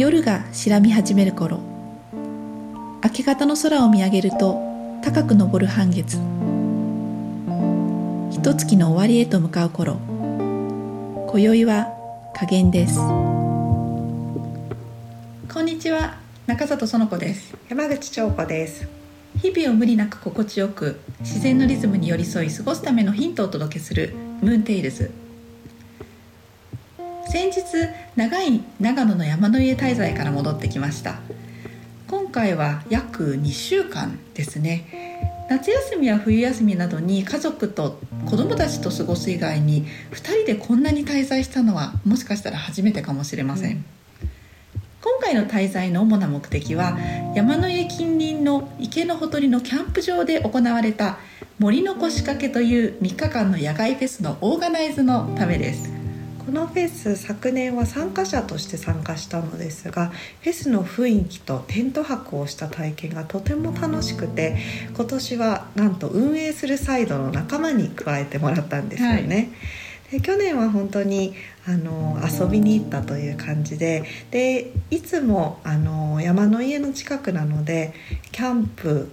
夜が白み始める頃。明け方の空を見上げると高く昇る半月。一月の終わりへと向かう頃。今宵は加減です。こんにちは。中里園子です。山口彫子です。日々を無理なく心地よく自然のリズムに寄り添い過ごすためのヒントをお届けするムーンテイルズ先日長い長野の山の家滞在から戻ってきました。今回は約2週間ですね。夏休みや冬休みなどに家族と子供たちと過ごす以外に2人でこんなに滞在したのはもしかしたら初めてかもしれません、うん、今回の滞在の主な目的は山の家近隣の池のほとりのキャンプ場で行われた森の腰掛けという3日間の野外フェスのオーガナイズのためですこのフェス昨年は参加者として参加したのですがフェスの雰囲気とテント泊をした体験がとても楽しくて今年はなんと運営するサイドの仲間に加えてもらったんですよね。はい、で去年は本当にあの遊びに行ったという感じででいつもあの山の家の近くなのでキャンプ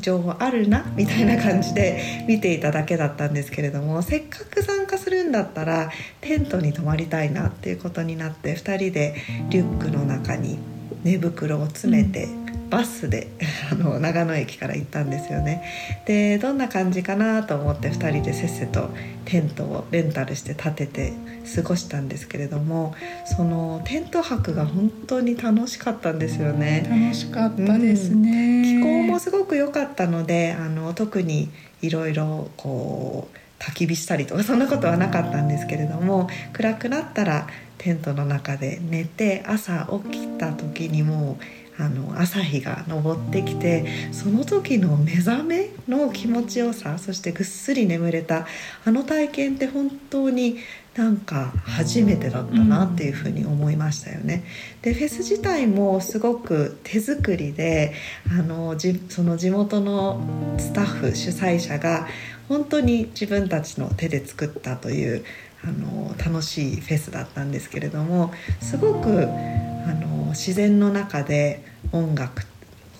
情報あるなみたいな感じで見ていただけだったんですけれどもせっかく参加するんだったらテントに泊まりたいなっていうことになって2人でリュックの中に寝袋を詰めて、バスで あの長野駅から行ったんですよね。でどんな感じかなと思って2人でせっせとテントをレンタルして立てて過ごしたんですけれどもそのテント泊が本当に楽しかったんですよね。楽しかったですね、うん、気候もすごく良かったのであの特にいろいろこう焚き火したりとかそんなことはなかったんですけれども暗くなったらテントの中で寝て朝起きた時にもうあの朝日が昇ってきてその時の目覚めの気持ちよさそしてぐっすり眠れたあの体験って本当になんか初めてだったなっていうふうに思いましたよね。でフェス自体もすごく手作りであのじその地元のスタッフ主催者が本当に自分たちの手で作ったというあの楽しいフェスだったんですけれどもすごくあの自然の中で音楽聴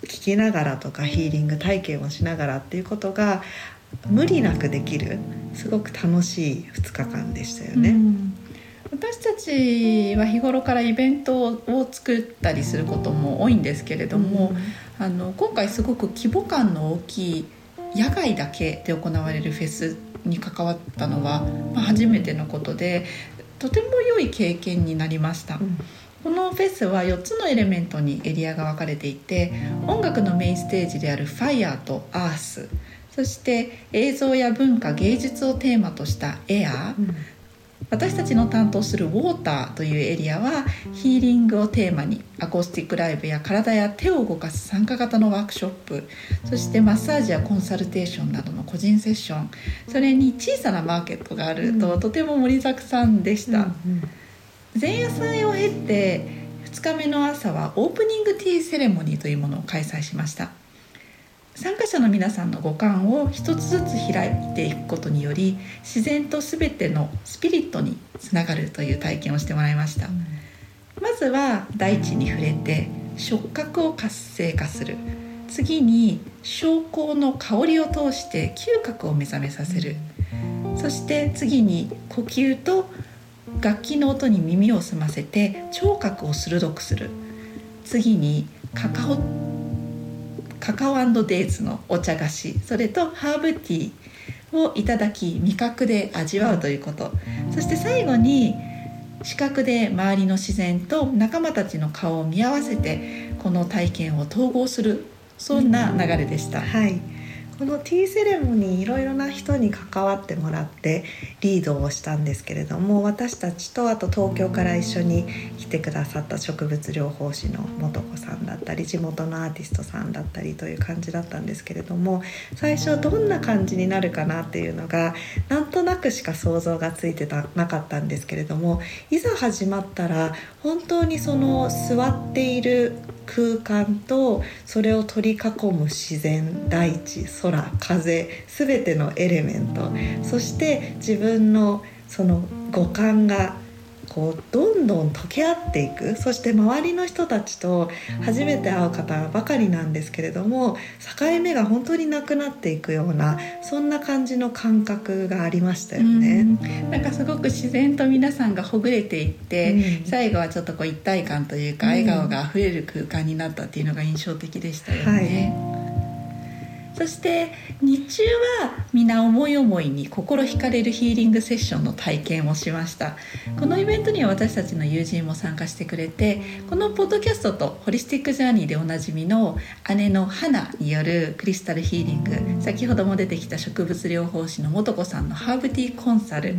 きながらとかヒーリング体験をしながらっていうことが無理なくできるすごく楽しい2日間でしたよね。私たちは日頃からイベントを作ったりすることも多いんですけれども、うん、あの今回すごく規模感の大きい野外だけで行われるフェスに関わったのは、まあ、初めてのことでとても良い経験になりました。うん。このフェスは4つのエレメントにエリアが分かれていて音楽のメインステージであるファイアーとアースそして映像や文化芸術をテーマとしたエアー、うん、私たちの担当するウォーターというエリアはヒーリングをテーマにアコースティックライブや体や手を動かす参加型のワークショップそしてマッサージやコンサルテーションなどの個人セッションそれに小さなマーケットがあると、とても盛りだくさんでした。前夜祭を経て2日目の朝はオープニングティーセレモニーというものを開催しました参加者の皆さんの五感を一つずつ開いていくことにより自然と全てのスピリットにつながるという体験をしてもらいました、まずは大地に触れて触覚を活性化する。次に昇香の香りを通して嗅覚を目覚めさせる、そして次に呼吸と楽器の音に耳を澄ませて聴覚を鋭くする。次にカカオカカオデイズのお茶菓子。それとハーブティーをいただき味覚で味わうということ。そして最後に視覚で周りの自然と仲間たちの顔を見合わせてこの体験を統合する。そんな流れでした。はい。このティーセレモニーいろいろな人に関わってもらってリードをしたんですけれども私たちとあと東京から一緒に来てくださった植物療法士の素子さんだったり地元のアーティストさんだったりという感じだったんですけれども最初どんな感じになるかなっていうのがなんとなくしか想像がついてたなかったんですけれどもいざ始まったら本当にその座っている空間とそれを取り囲む自然大地空風全てのエレメント。そして自分のその五感がこうどんどん溶け合っていく。そして周りの人たちと初めて会う方ばかりなんですけれども境目が本当になくなっていくようなそんな感じの感覚がありましたよね。ん。なんかすごく自然と皆さんがほぐれていって、うん、最後はちょっとこう一体感というか笑顔があふれる空間になったっていうのが印象的でしたよね。はいそして日中は皆思い思いに心惹かれるヒーリングセッションの体験をしました。このイベントには私たちの友人も参加してくれてこのポッドキャストとホリスティックジャーニーでおなじみの姉の花によるクリスタルヒーリング。先ほども出てきた植物療法士の素子さんのハーブティーコンサル、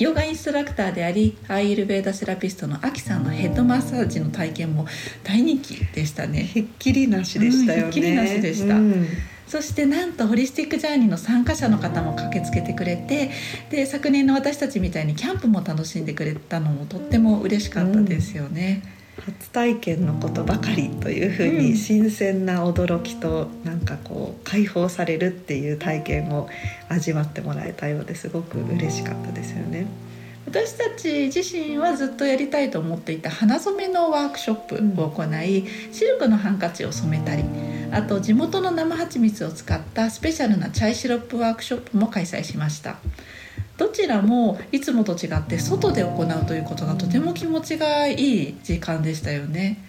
ヨガインストラクターでありアイルベーダセラピストのアキさんのヘッドマッサージの体験も大人気でしたね。ひっきりなしでしたよね、うん、ひっきりなしでした、うんそしてなんとホリスティックジャーニーの参加者の方も駆けつけてくれてで昨年の私たちみたいにキャンプも楽しんでくれたのもとっても嬉しかったですよね。うん、初体験のことばかりというふうに新鮮な驚きとなんかこう解放されるっていう体験を味わってもらえたようですごく嬉しかったですよね。私たち自身はずっとやりたいと思っていた花染めのワークショップを行い、うん、シルクのハンカチを染めたりあと地元の生蜂蜜を使ったスペシャルなチャイシロップワークショップも開催しました。どちらもいつもと違って外で行うということがとても気持ちがいい時間でしたよね。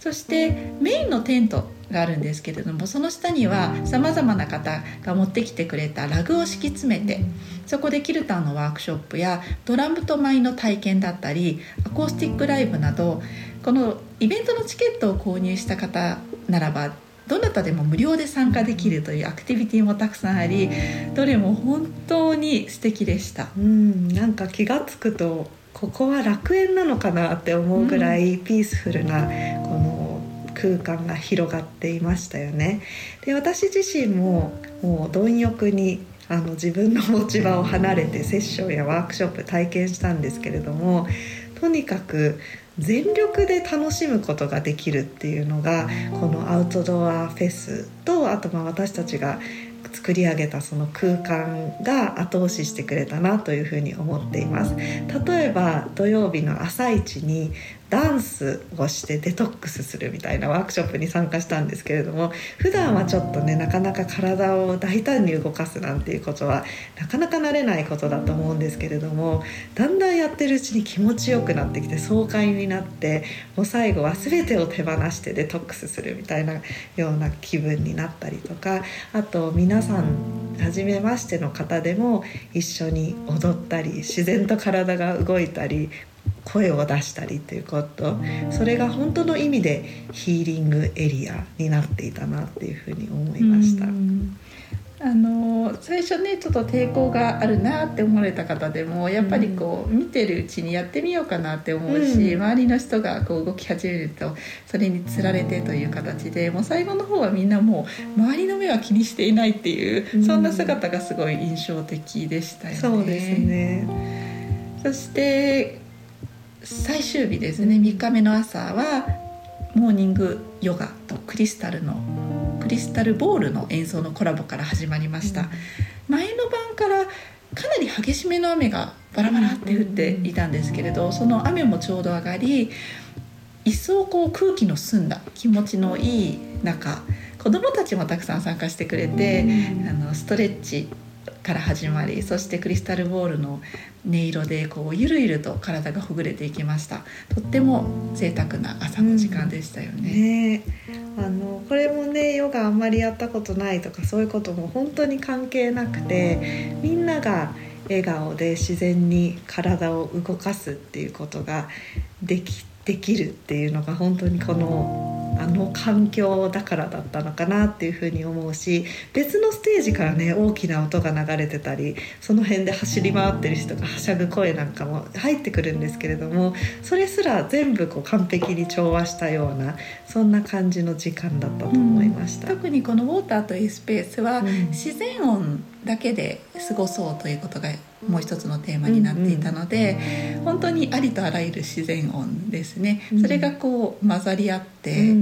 そしてメインのテントがあるんですけれどもその下にはさまざまな方が持ってきてくれたラグを敷き詰めてそこでキルターのワークショップやドラムと舞の体験だったりアコースティックライブなどこのイベントのチケットを購入した方ならばどなたでも無料で参加できるというアクティビティもたくさんありどれも本当に素敵でした。うん。なんか気が付くとここは楽園なのかなって思うぐらいピースフルなこの空間が広がっていましたよね。で私自身ももう貪欲にあの自分の持ち場を離れてセッションやワークショップ体験したんですけれどもとにかく全力で楽しむことができるっていうのがこのアウトドアフェスとあとまあ私たちが作り上げたその空間が後押ししてくれたなというふうに思っています。例えば土曜日の朝一にダンスをしてデトックスするみたいなワークショップに参加したんですけれども普段はちょっとねなかなか体を大胆に動かすなんていうことはなかなか慣れないことだと思うんですけれどもだんだんやってるうちに気持ちよくなってきて爽快になってもう最後は全てを手放してデトックスするみたいなような気分になったりとかあと皆さん初めましての方でも一緒に踊ったり自然と体が動いたり声を出したりということ。それが本当の意味でヒーリングエリアになっていたなっていうふうに思いました。あの最初ねちょっと抵抗があるなって思われた方でもやっぱりこう、見てるうちにやってみようかなって思うし、うん、周りの人がこう動き始めるとそれにつられてという形でもう最後の方はみんなもう周りの目は気にしていないっていう、うん、そんな姿がすごい印象的でしたよね。そうですね。そして最終日ですね。3日目の朝はモーニングヨガとクリスタルのクリスタルボールの演奏のコラボから始まりました、前の晩からかなり激しめの雨がバラバラって降っていたんですけれどその雨もちょうど上がり一層こう空気の澄んだ気持ちのいい中子どもたちもたくさん参加してくれて、あのストレッチから始まりそしてクリスタルボールの音色でこうゆるゆると体がほぐれていきました。とっても贅沢な朝の時間でしたよね。うん、ねあのこれもねヨガあんまりやったことないとかそういうことも本当に関係なくてみんなが笑顔で自然に体を動かすっていうことができできるっていうのが本当にこのあの環境だからだったのかなっていうふうに思うし別のステージからね大きな音が流れてたりその辺で走り回ってる人がはしゃぐ声なんかも入ってくるんですけれどもそれすら全部こう完璧に調和したようなそんな感じの時間だったと思いました、うん、特にこのウォーターというスペースは、自然音だけで過ごそうということがもう一つのテーマになっていたので、うん。うん、本当にありとあらゆる自然音ですね、それがこう混ざり合って、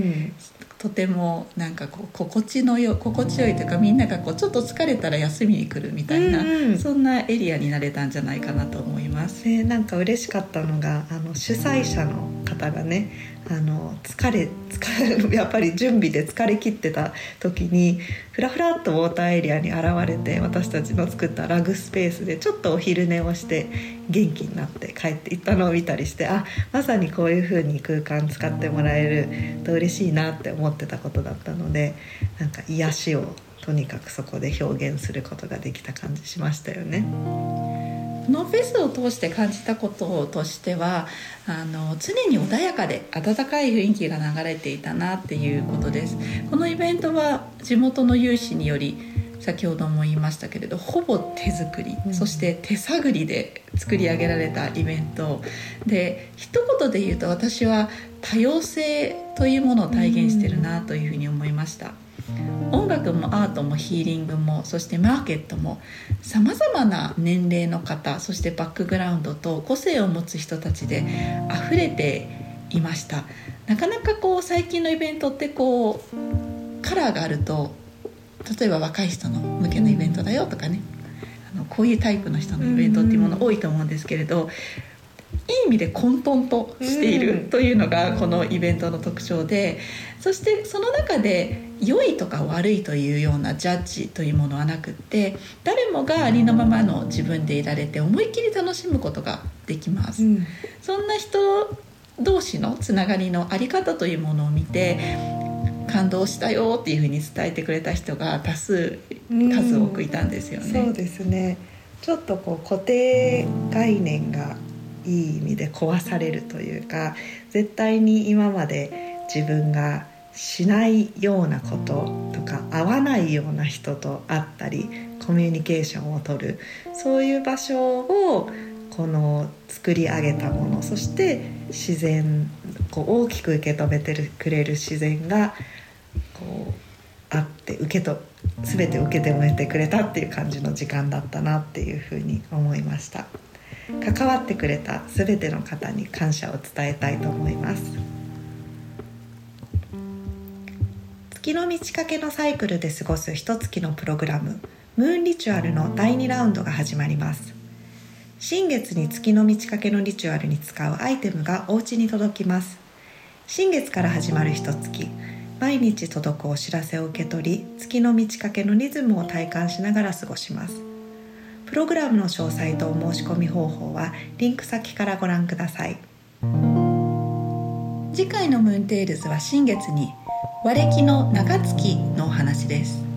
とてもなんかこう心地のよ心地よいというかみんながこうちょっと疲れたら休みに来るみたいな、うんうんそんなエリアになれたんじゃないかなと思います。ね、なんか嬉しかったのがあの主催者の方がねあの疲れ疲れ やっぱり準備で疲れ切ってた時にふらふらっとウォーターエリアに現れて私たちの作ったラグスペースでちょっとお昼寝をして元気になって帰っていったのを見たりしてあまさにこういう風に空間使ってもらえると嬉しいなって思ってたことだったのでなんか癒しをとにかくそこで表現することができた感じしましたよね。このフェスを通して感じたこととしてはあの常に穏やかで温かい雰囲気が流れていたなっていうことです。このイベントは地元の有志により先ほども言いましたけれどほぼ手作り、うん。そして手探りで作り上げられたイベント。で一言で言うと私は多様性というものを体現してるなというふうに思いました。音楽もアートもヒーリングもそしてマーケットもさまざまな年齢の方そしてバックグラウンドと個性を持つ人たちで溢れていました。なかなかこう最近のイベントってこうカラーがあると例えば若い人の向けのイベントだよとかね。あのこういうタイプの人のイベントっていうもの多いと思うんですけれどいい意味で混沌としているうんというのがこのイベントの特徴でそしてその中で良いとか悪いというようなジャッジというものはなくって誰もがありのままの自分でいられて思いっきり楽しむことができます。そんな人同士のつながりのあり方というものを見て感動したよっていうふうに伝えてくれた人が多数数多くいたんですよね。そうですねちょっとこう固定概念がいい意味で壊されるというか絶対に今まで自分がしないようなこととか合わないような人と会ったりコミュニケーションをとるそういう場所をこの作り上げたものそして自然こう大きく受け止めてるくれる自然がこうあって受けと全て受け止めてくれたっていう感じの時間だったなっていうふうに思いました。関わってくれた全ての方に感謝を伝えたいと思います。月の満ち欠けのサイクルで過ごす一月のプログラムmoon ritual の第2ラウンドが始まります。新月に月の満ち欠けの ritual に使うアイテムがお家に届きます。新月から始まる一月毎日届くお知らせを受け取り月の満ち欠けのリズムを体感しながら過ごします。プログラムの詳細とお申し込み方法はリンク先からご覧ください。次回のムーンテールズは新月に和暦の長月のお話です。